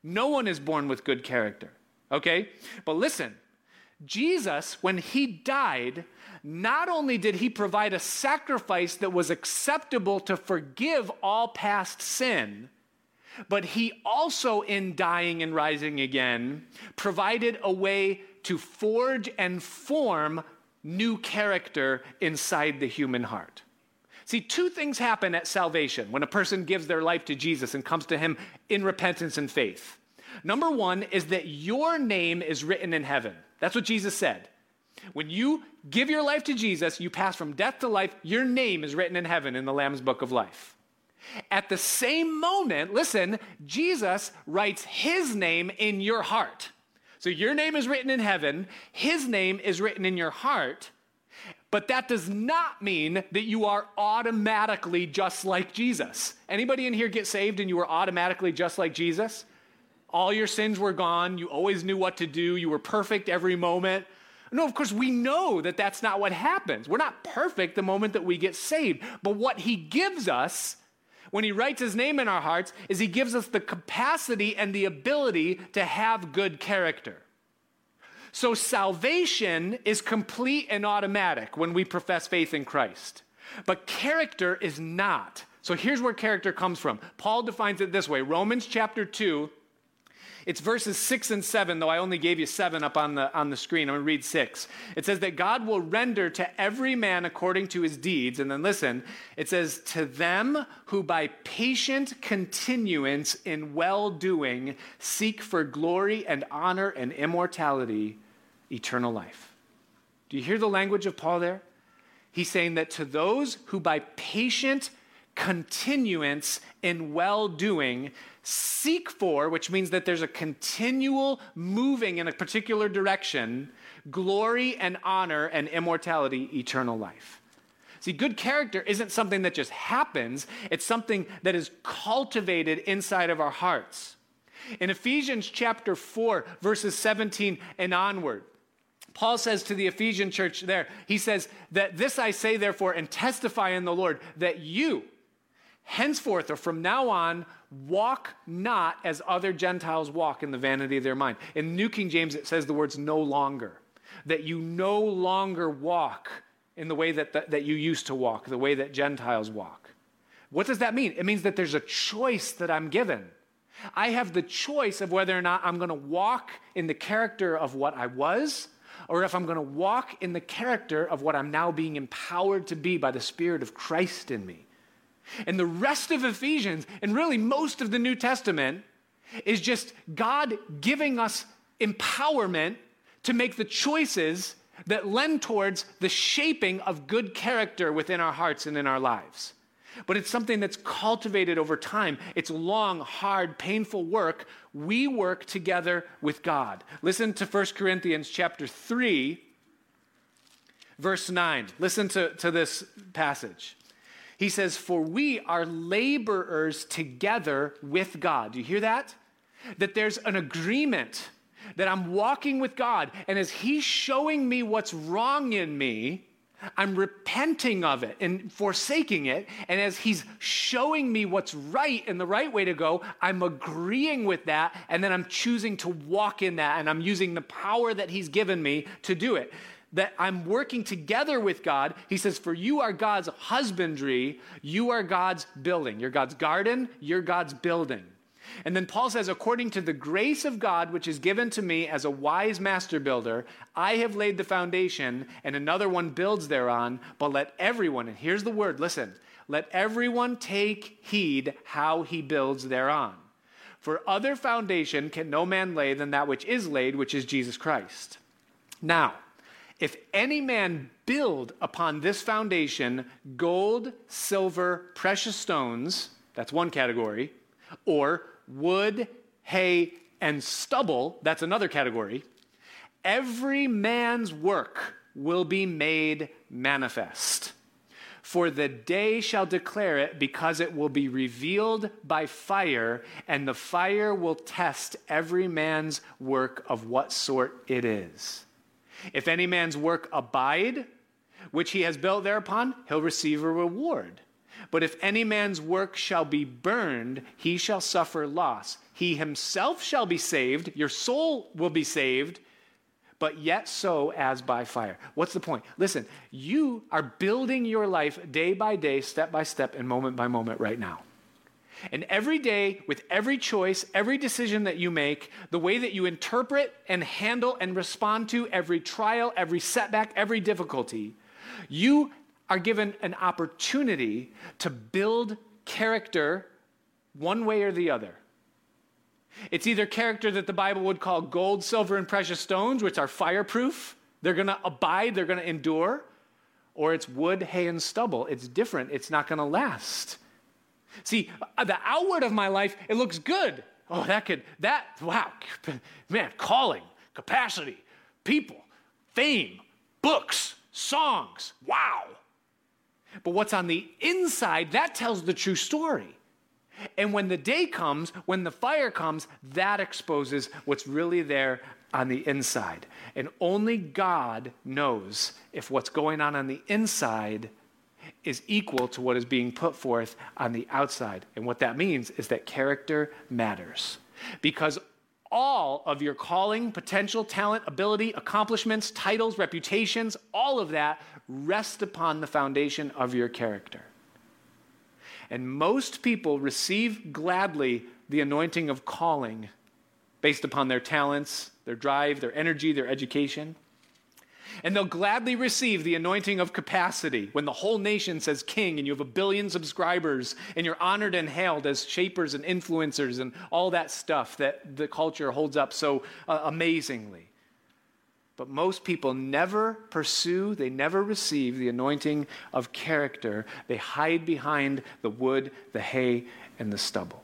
No one is born with good character, okay? But listen, Jesus, when he died, not only did he provide a sacrifice that was acceptable to forgive all past sin, but he also, in dying and rising again, provided a way to forge and form new character inside the human heart. See, two things happen at salvation when a person gives their life to Jesus and comes to him in repentance and faith. Number one is that your name is written in heaven. That's what Jesus said. When you give your life to Jesus, you pass from death to life, your name is written in heaven in the Lamb's book of life. At the same moment, listen, Jesus writes his name in your heart. So your name is written in heaven, his name is written in your heart. But that does not mean that you are automatically just like Jesus. Anybody in here get saved and you were automatically just like Jesus? All your sins were gone. You always knew what to do. You were perfect every moment. No, of course, we know that that's not what happens. We're not perfect the moment that we get saved. But what he gives us when he writes his name in our hearts is he gives us the capacity and the ability to have good character. So salvation is complete and automatic when we profess faith in Christ. But character is not. So here's where character comes from. Paul defines it this way Romans chapter 2 it's verses six and seven, though I only gave you seven up on the, on the screen. I'm going to read six. It says that God will render to every man according to his deeds. And then listen, it says, To them who by patient continuance in well doing seek for glory and honor and immortality, eternal life. Do you hear the language of Paul there? He's saying that to those who by patient continuance in well doing seek for, which means that there's a continual moving in a particular direction, glory and honor and immortality, eternal life. See, good character isn't something that just happens, it's something that is cultivated inside of our hearts. In Ephesians chapter 4, verses 17 and onward, Paul says to the Ephesian church there, he says, That this I say, therefore, and testify in the Lord, that you, henceforth or from now on, walk not as other Gentiles walk in the vanity of their mind. In New King James, it says the words no longer. That you no longer walk in the way that, that, that you used to walk, the way that Gentiles walk. What does that mean? It means that there's a choice that I'm given. I have the choice of whether or not I'm going to walk in the character of what I was or if I'm going to walk in the character of what I'm now being empowered to be by the Spirit of Christ in me. And the rest of Ephesians, and really most of the New Testament, is just God giving us empowerment to make the choices that lend towards the shaping of good character within our hearts and in our lives. But it's something that's cultivated over time. It's long, hard, painful work. We work together with God. Listen to 1 Corinthians chapter 3, verse 9. Listen to, to this passage. He says, For we are laborers together with God. Do you hear that? That there's an agreement that I'm walking with God, and as He's showing me what's wrong in me, I'm repenting of it and forsaking it. And as He's showing me what's right and the right way to go, I'm agreeing with that. And then I'm choosing to walk in that. And I'm using the power that He's given me to do it. That I'm working together with God. He says, For you are God's husbandry, you are God's building. You're God's garden, you're God's building. And then Paul says, according to the grace of God which is given to me as a wise master builder, I have laid the foundation, and another one builds thereon. But let everyone, and here's the word, listen, let everyone take heed how he builds thereon. For other foundation can no man lay than that which is laid, which is Jesus Christ. Now, if any man build upon this foundation gold, silver, precious stones, that's one category, or wood, hay, and stubble, that's another category, every man's work will be made manifest. For the day shall declare it, because it will be revealed by fire, and the fire will test every man's work of what sort it is. If any man's work abide, which he has built thereupon, he'll receive a reward. But if any man's work shall be burned, he shall suffer loss. He himself shall be saved, your soul will be saved, but yet so as by fire. What's the point? Listen, you are building your life day by day, step by step, and moment by moment right now. And every day, with every choice, every decision that you make, the way that you interpret and handle and respond to every trial, every setback, every difficulty, you are given an opportunity to build character one way or the other. It's either character that the Bible would call gold, silver, and precious stones, which are fireproof, they're going to abide, they're going to endure, or it's wood, hay, and stubble. It's different, it's not going to last. See, uh, the outward of my life, it looks good. Oh, that could, that, wow, man, calling, capacity, people, fame, books, songs, wow. But what's on the inside, that tells the true story. And when the day comes, when the fire comes, that exposes what's really there on the inside. And only God knows if what's going on on the inside is equal to what is being put forth on the outside. And what that means is that character matters. Because all of your calling, potential, talent, ability, accomplishments, titles, reputations, all of that rest upon the foundation of your character. And most people receive gladly the anointing of calling based upon their talents, their drive, their energy, their education. And they'll gladly receive the anointing of capacity when the whole nation says king and you have a billion subscribers and you're honored and hailed as shapers and influencers and all that stuff that the culture holds up so uh, amazingly. But most people never pursue, they never receive the anointing of character. They hide behind the wood, the hay, and the stubble.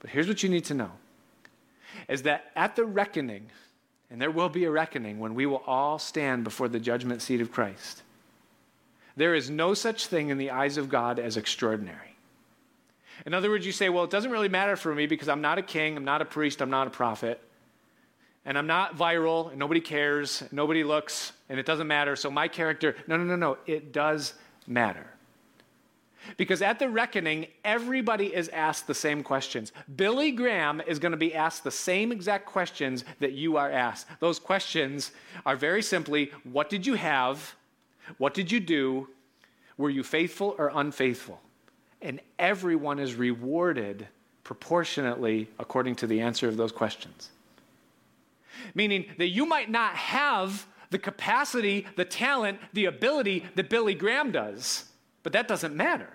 But here's what you need to know is that at the reckoning, and there will be a reckoning when we will all stand before the judgment seat of Christ. There is no such thing in the eyes of God as extraordinary. In other words, you say, well, it doesn't really matter for me because I'm not a king, I'm not a priest, I'm not a prophet, and I'm not viral, and nobody cares, nobody looks, and it doesn't matter. So my character, no, no, no, no, it does matter. Because at the reckoning, everybody is asked the same questions. Billy Graham is going to be asked the same exact questions that you are asked. Those questions are very simply what did you have? What did you do? Were you faithful or unfaithful? and everyone is rewarded proportionately according to the answer of those questions. Meaning that you might not have the capacity, the talent, the ability that Billy Graham does, but that doesn't matter.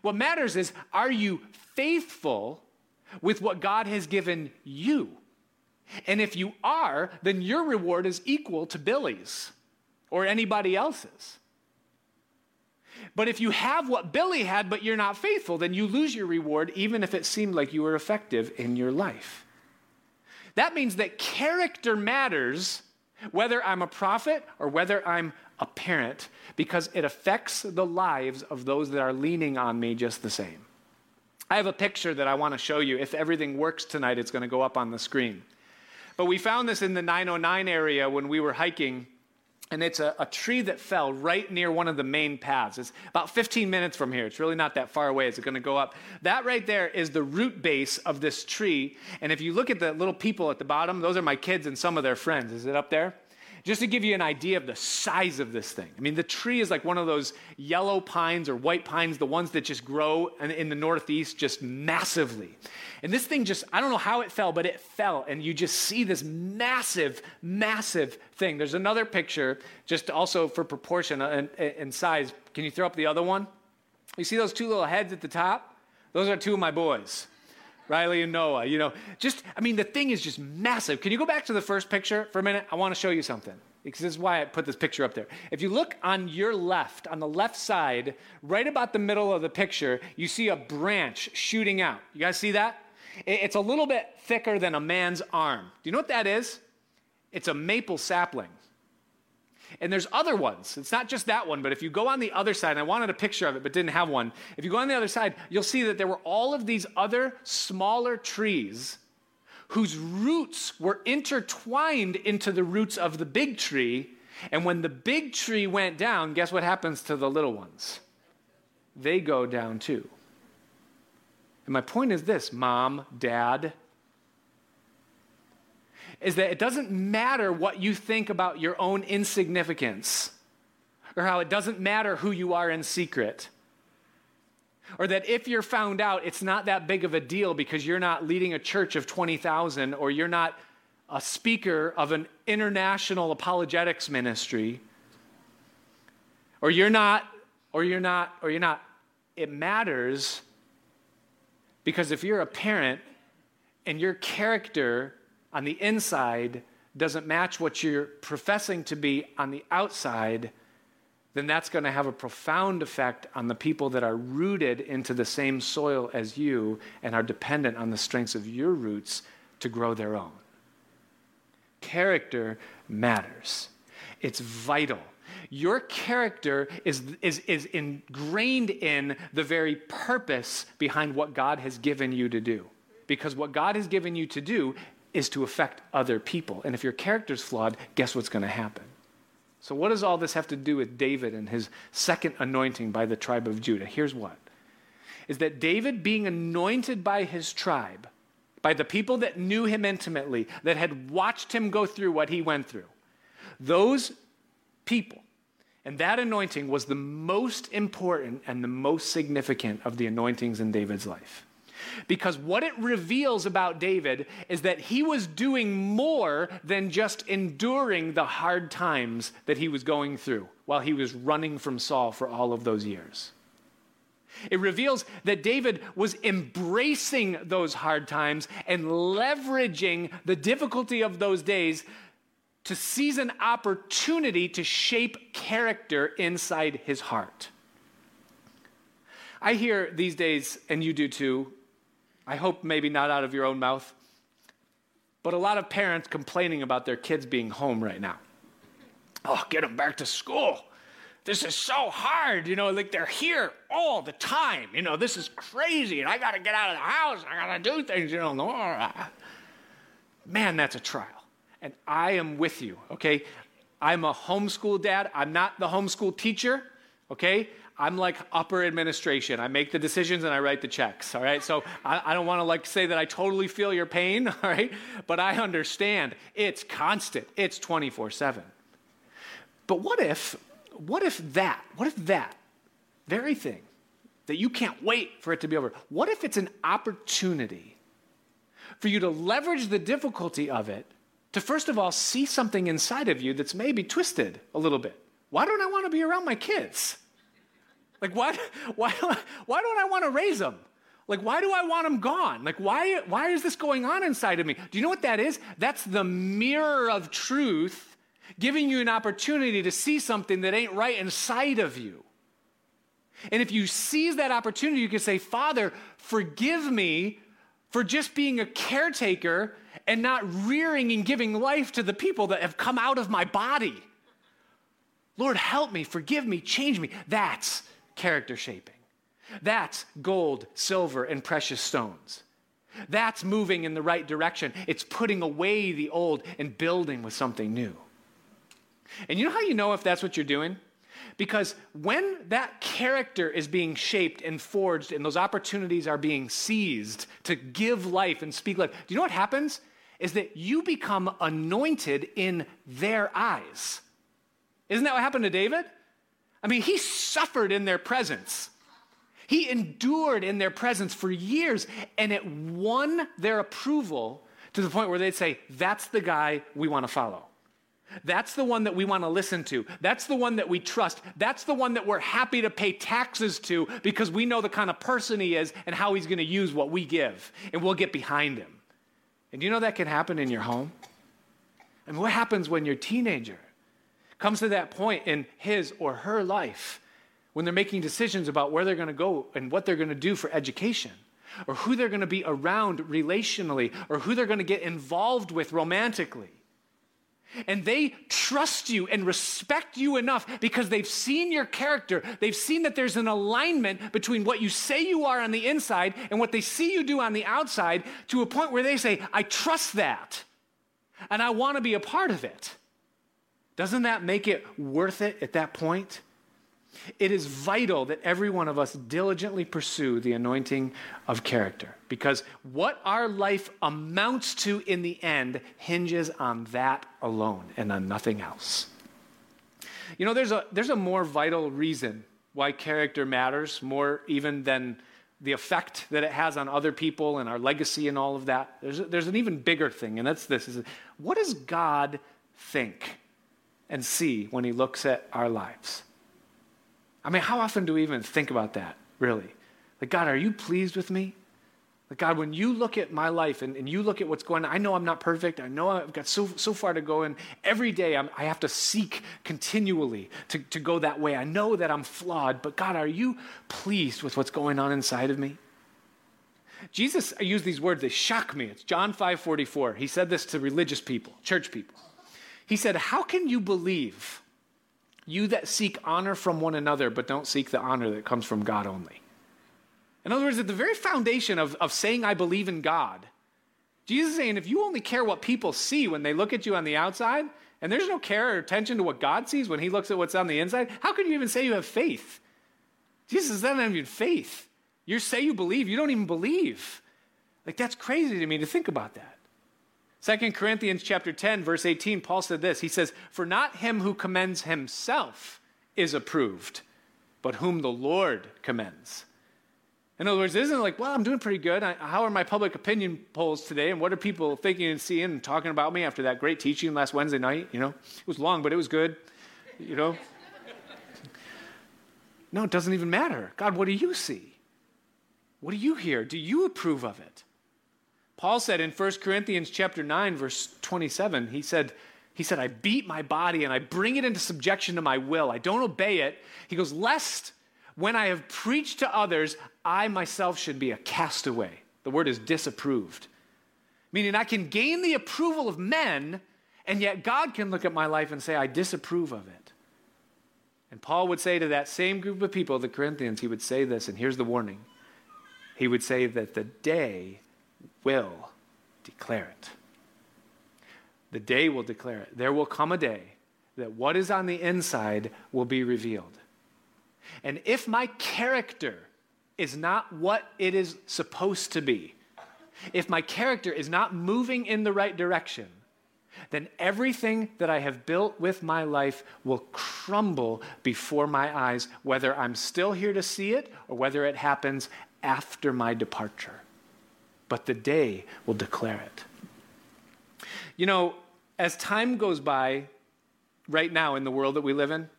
What matters is are you faithful with what God has given you? And if you are, then your reward is equal to Billy's or anybody else's. But if you have what Billy had, but you're not faithful, then you lose your reward, even if it seemed like you were effective in your life. That means that character matters whether I'm a prophet or whether I'm a parent, because it affects the lives of those that are leaning on me just the same. I have a picture that I want to show you. If everything works tonight, it's going to go up on the screen. But we found this in the 909 area when we were hiking and it's a, a, tree that fell right near one of the main paths. It's about 15 minutes from here. It's really not that far away. It's going to go up. That right there is the root base of this tree. And if you look at the little people at the bottom, those are my kids and some of their friends. Is it up there? Just to give you an idea of the size of this thing. I mean, the tree is like one of those yellow pines or white pines, the ones that just grow in the Northeast just massively. And this thing just, I don't know how it fell, but it fell. And you just see this massive, massive thing. There's another picture, just also for proportion and, and size. Can you throw up the other one? You see those two little heads at the top? Those are two of my boys. Riley and Noah, you know, just, I mean, the thing is just massive. Can you go back to the first picture for a minute? I want to show you something because this is why I put this picture up there. If you look on your left, on the left side, right about the middle of the picture, you see a branch shooting out. You guys see that? It's a little bit thicker than a man's arm. Do you know what that is? It's a maple sapling. And there's other ones. It's not just that one, but if you go on the other side, and I wanted a picture of it but didn't have one, if you go on the other side, you'll see that there were all of these other smaller trees whose roots were intertwined into the roots of the big tree. And when the big tree went down, guess what happens to the little ones? They go down too. And my point is this mom, dad, is that it doesn't matter what you think about your own insignificance, or how it doesn't matter who you are in secret, or that if you're found out, it's not that big of a deal because you're not leading a church of 20,000 or you're not a speaker of an international apologetics ministry, or you're not, or you're not, or you're not. It matters because if you're a parent and your character on the inside doesn't match what you're professing to be on the outside, then that's going to have a profound effect on the people that are rooted into the same soil as you and are dependent on the strengths of your roots to grow their own. Character matters, it's vital. Your character is, is, is ingrained in the very purpose behind what God has given you to do. Because what God has given you to do is to affect other people. And if your character's flawed, guess what's going to happen? So, what does all this have to do with David and his second anointing by the tribe of Judah? Here's what is that David being anointed by his tribe, by the people that knew him intimately, that had watched him go through what he went through, those people and that anointing was the most important and the most significant of the anointings in David's life. Because what it reveals about David is that he was doing more than just enduring the hard times that he was going through while he was running from Saul for all of those years. It reveals that David was embracing those hard times and leveraging the difficulty of those days to seize an opportunity to shape character inside his heart. I hear these days, and you do too, I hope maybe not out of your own mouth, but a lot of parents complaining about their kids being home right now. Oh, get them back to school. This is so hard. You know, like they're here all the time. You know, this is crazy, and I got to get out of the house. I got to do things, you know. Man, that's a trial. And I am with you, okay? I'm a homeschool dad. I'm not the homeschool teacher, okay? I'm like upper administration. I make the decisions and I write the checks, all right? So I, I don't want to like say that I totally feel your pain, all right? But I understand it's constant, it's 24 7. But what if, what if that, what if that very thing that you can't wait for it to be over? What if it's an opportunity for you to leverage the difficulty of it to, first of all, see something inside of you that's maybe twisted a little bit? Why don't I want to be around my kids? Like, why, why, why don't I want to raise them? Like, why do I want them gone? Like, why, why is this going on inside of me? Do you know what that is? That's the mirror of truth giving you an opportunity to see something that ain't right inside of you. And if you seize that opportunity, you can say, Father, forgive me for just being a caretaker and not rearing and giving life to the people that have come out of my body. Lord, help me, forgive me, change me. That's character shaping. That's gold, silver, and precious stones. That's moving in the right direction. It's putting away the old and building with something new. And you know how you know if that's what you're doing? Because when that character is being shaped and forged and those opportunities are being seized to give life and speak life, do you know what happens? Is that you become anointed in their eyes. Isn't that what happened to David? I mean, he suffered in their presence. He endured in their presence for years, and it won their approval to the point where they'd say, That's the guy we want to follow. That's the one that we want to listen to. That's the one that we trust. That's the one that we're happy to pay taxes to because we know the kind of person he is and how he's going to use what we give, and we'll get behind him. And you know that can happen in your home? Mean, what happens when your teenager comes to that point in his or her life when they're making decisions about where they're going to go and what they're going to do for education, or who they're going to be around relationally, or who they're going to get involved with romantically. And they trust you and respect you enough because they've seen your character. They've seen that there's an alignment between what you say you are on the inside and what they see you do on the outside to a point where they say, I trust that and I want to be a part of it. Doesn't that make it worth it at that point? It is vital that every one of us diligently pursue the anointing of character because what our life amounts to in the end hinges on that alone and on nothing else. You know, there's a, there's a more vital reason why character matters, more even than the effect that it has on other people and our legacy and all of that. There's, there's an even bigger thing, and that's this is what does God think and see when he looks at our lives? I mean, how often do we even think about that, really? Like, God, are you pleased with me? Like, God, when you look at my life and, and you look at what's going on, I know I'm not perfect. I know I've got so, so far to go, and every day I have to seek continually to, to go that way. I know that I'm flawed, but God, are you pleased with what's going on inside of me? Jesus I used these words, they shock me. It's John 5 44. He said this to religious people, church people. He said, How can you believe you that seek honor from one another, but don't seek the honor that comes from God only. In other words, at the very foundation of, of saying, I believe in God, Jesus is saying, if you only care what people see when they look at you on the outside, and there's no care or attention to what God sees when he looks at what's on the inside, how can you even say you have faith? Jesus not even faith. You say you believe, you don't even believe. Like, that's crazy to me to think about that. 2 Corinthians chapter 10 verse 18 Paul said this. He says, "For not him who commends himself is approved, but whom the Lord commends." In other words, it isn't like, well, I'm doing pretty good. I, how are my public opinion polls today? And what are people thinking and seeing and talking about me after that great teaching last Wednesday night? You know, it was long, but it was good. You know? no, it doesn't even matter. God, what do you see? What do you hear? Do you approve of it? Paul said in 1 Corinthians chapter 9 verse 27, he said, he said, I beat my body and I bring it into subjection to my will. I don't obey it. He goes, lest when I have preached to others, I myself should be a castaway. The word is disapproved. Meaning I can gain the approval of men, and yet God can look at my life and say, I disapprove of it. And Paul would say to that same group of people, the Corinthians, he would say this, and here's the warning. He would say that the day will declare it. The day will declare it. There will come a day that what is on the inside will be revealed. And if my character is not what it is supposed to be, if my character is not moving in the right direction, then everything that I have built with my life will crumble before my eyes, whether I'm still here to see it or whether it happens after my departure. But the day will declare it. You know, as time goes by, right now in the world that we live in,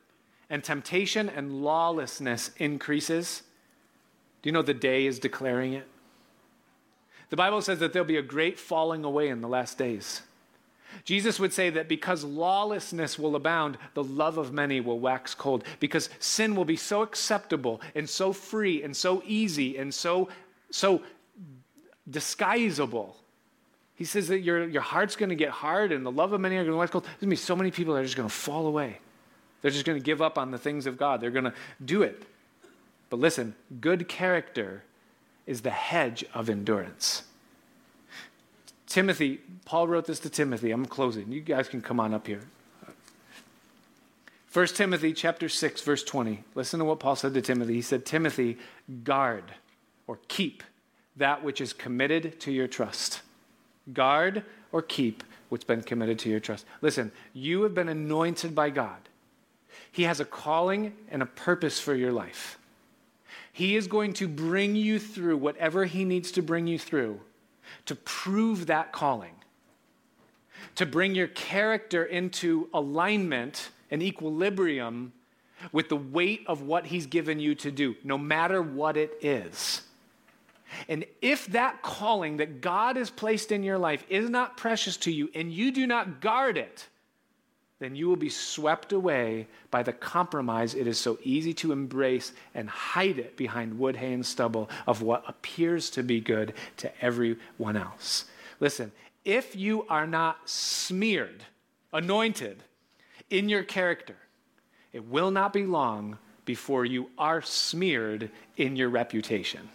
and temptation and lawlessness increases, do you know the day is declaring it? The Bible says that there'll be a great falling away in the last days. Jesus would say that because lawlessness will abound, the love of many will wax cold. Because sin will be so acceptable and so free and so easy and so, so disguisable. He says that your, your heart's going to get hard and the love of many are going to wax cold. There's going to be so many people that are just going to fall away. They're just going to give up on the things of God. They're going to do it. But listen, good character is the hedge of endurance. Timothy, Paul wrote this to Timothy. I'm closing. You guys can come on up here. 1 Timothy chapter 6 verse 20. Listen to what Paul said to Timothy. He said, "Timothy, guard or keep that which is committed to your trust." Guard or keep what's been committed to your trust. Listen, you have been anointed by God. He has a calling and a purpose for your life. He is going to bring you through whatever he needs to bring you through to prove that calling, to bring your character into alignment and equilibrium with the weight of what He's given you to do, no matter what it is. And if that calling that God has placed in your life is not precious to you and you do not guard it, then you will be swept away by the compromise it is so easy to embrace and hide it behind wood, hay, and stubble of what appears to be good to everyone else. Listen, if you are not smeared, anointed in your character, it will not be long before you are smeared in your reputation.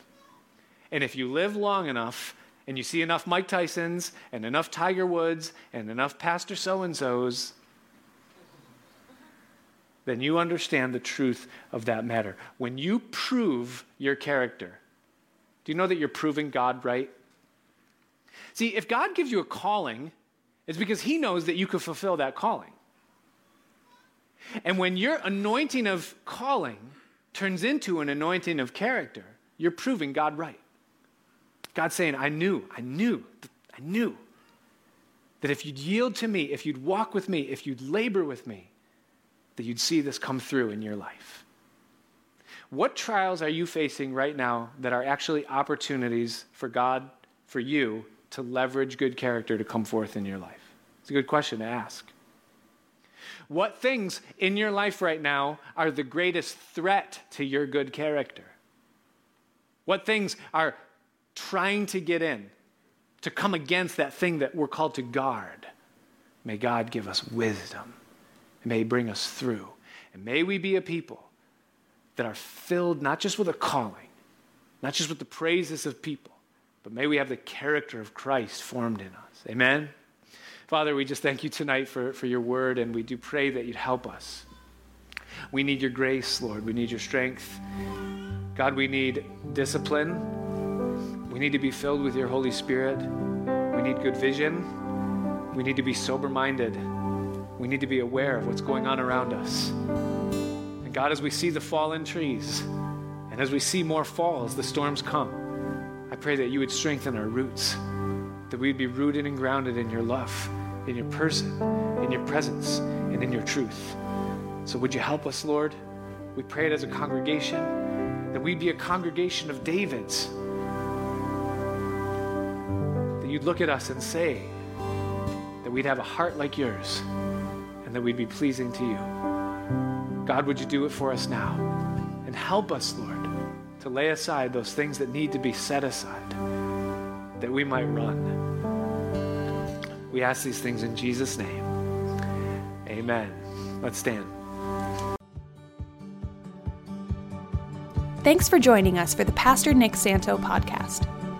And if you live long enough, and you see enough Mike Tysons and enough Tiger Woods and enough Pastor so and so's, then you understand the truth of that matter. When you prove your character, do you know that you're proving God right? See, if God gives you a calling, it's because He knows that you can fulfill that calling. And when your anointing of calling turns into an anointing of character, you're proving God right. God's saying, I knew, I knew, I knew that if you'd yield to me, if you'd walk with me, if you'd labor with me, that you'd see this come through in your life. What trials are you facing right now that are actually opportunities for God, for you, to leverage good character to come forth in your life? It's a good question to ask. What things in your life right now are the greatest threat to your good character? What things are trying to get in, to come against that thing that we're called to guard? May God give us wisdom and may He bring us through. And may we be a people that are filled not just with a calling, not just with the praises of people, but may we have the character of Christ formed in us. Amen. Father, we just thank you tonight for, for your word, and we do pray that you'd help us. We need your grace, Lord. We need your strength. God, we need discipline. We need to be filled with your Holy Spirit. We need good vision. We need to be sober minded. We need to be aware of what's going on around us. And God, as we see the fallen trees, and as we see more falls, the storms come, I pray that you would strengthen our roots, that we'd be rooted and grounded in your love, in your person, in your presence, and in your truth. So would you help us, Lord? We pray it as a congregation, that we'd be a congregation of Davids. You'd look at us and say that we'd have a heart like yours and that we'd be pleasing to you. God, would you do it for us now? And help us, Lord, to lay aside those things that need to be set aside, that we might run. We ask these things in Jesus' name. Amen. Let's stand. Thanks for joining us for the Pastor Nick Santo podcast.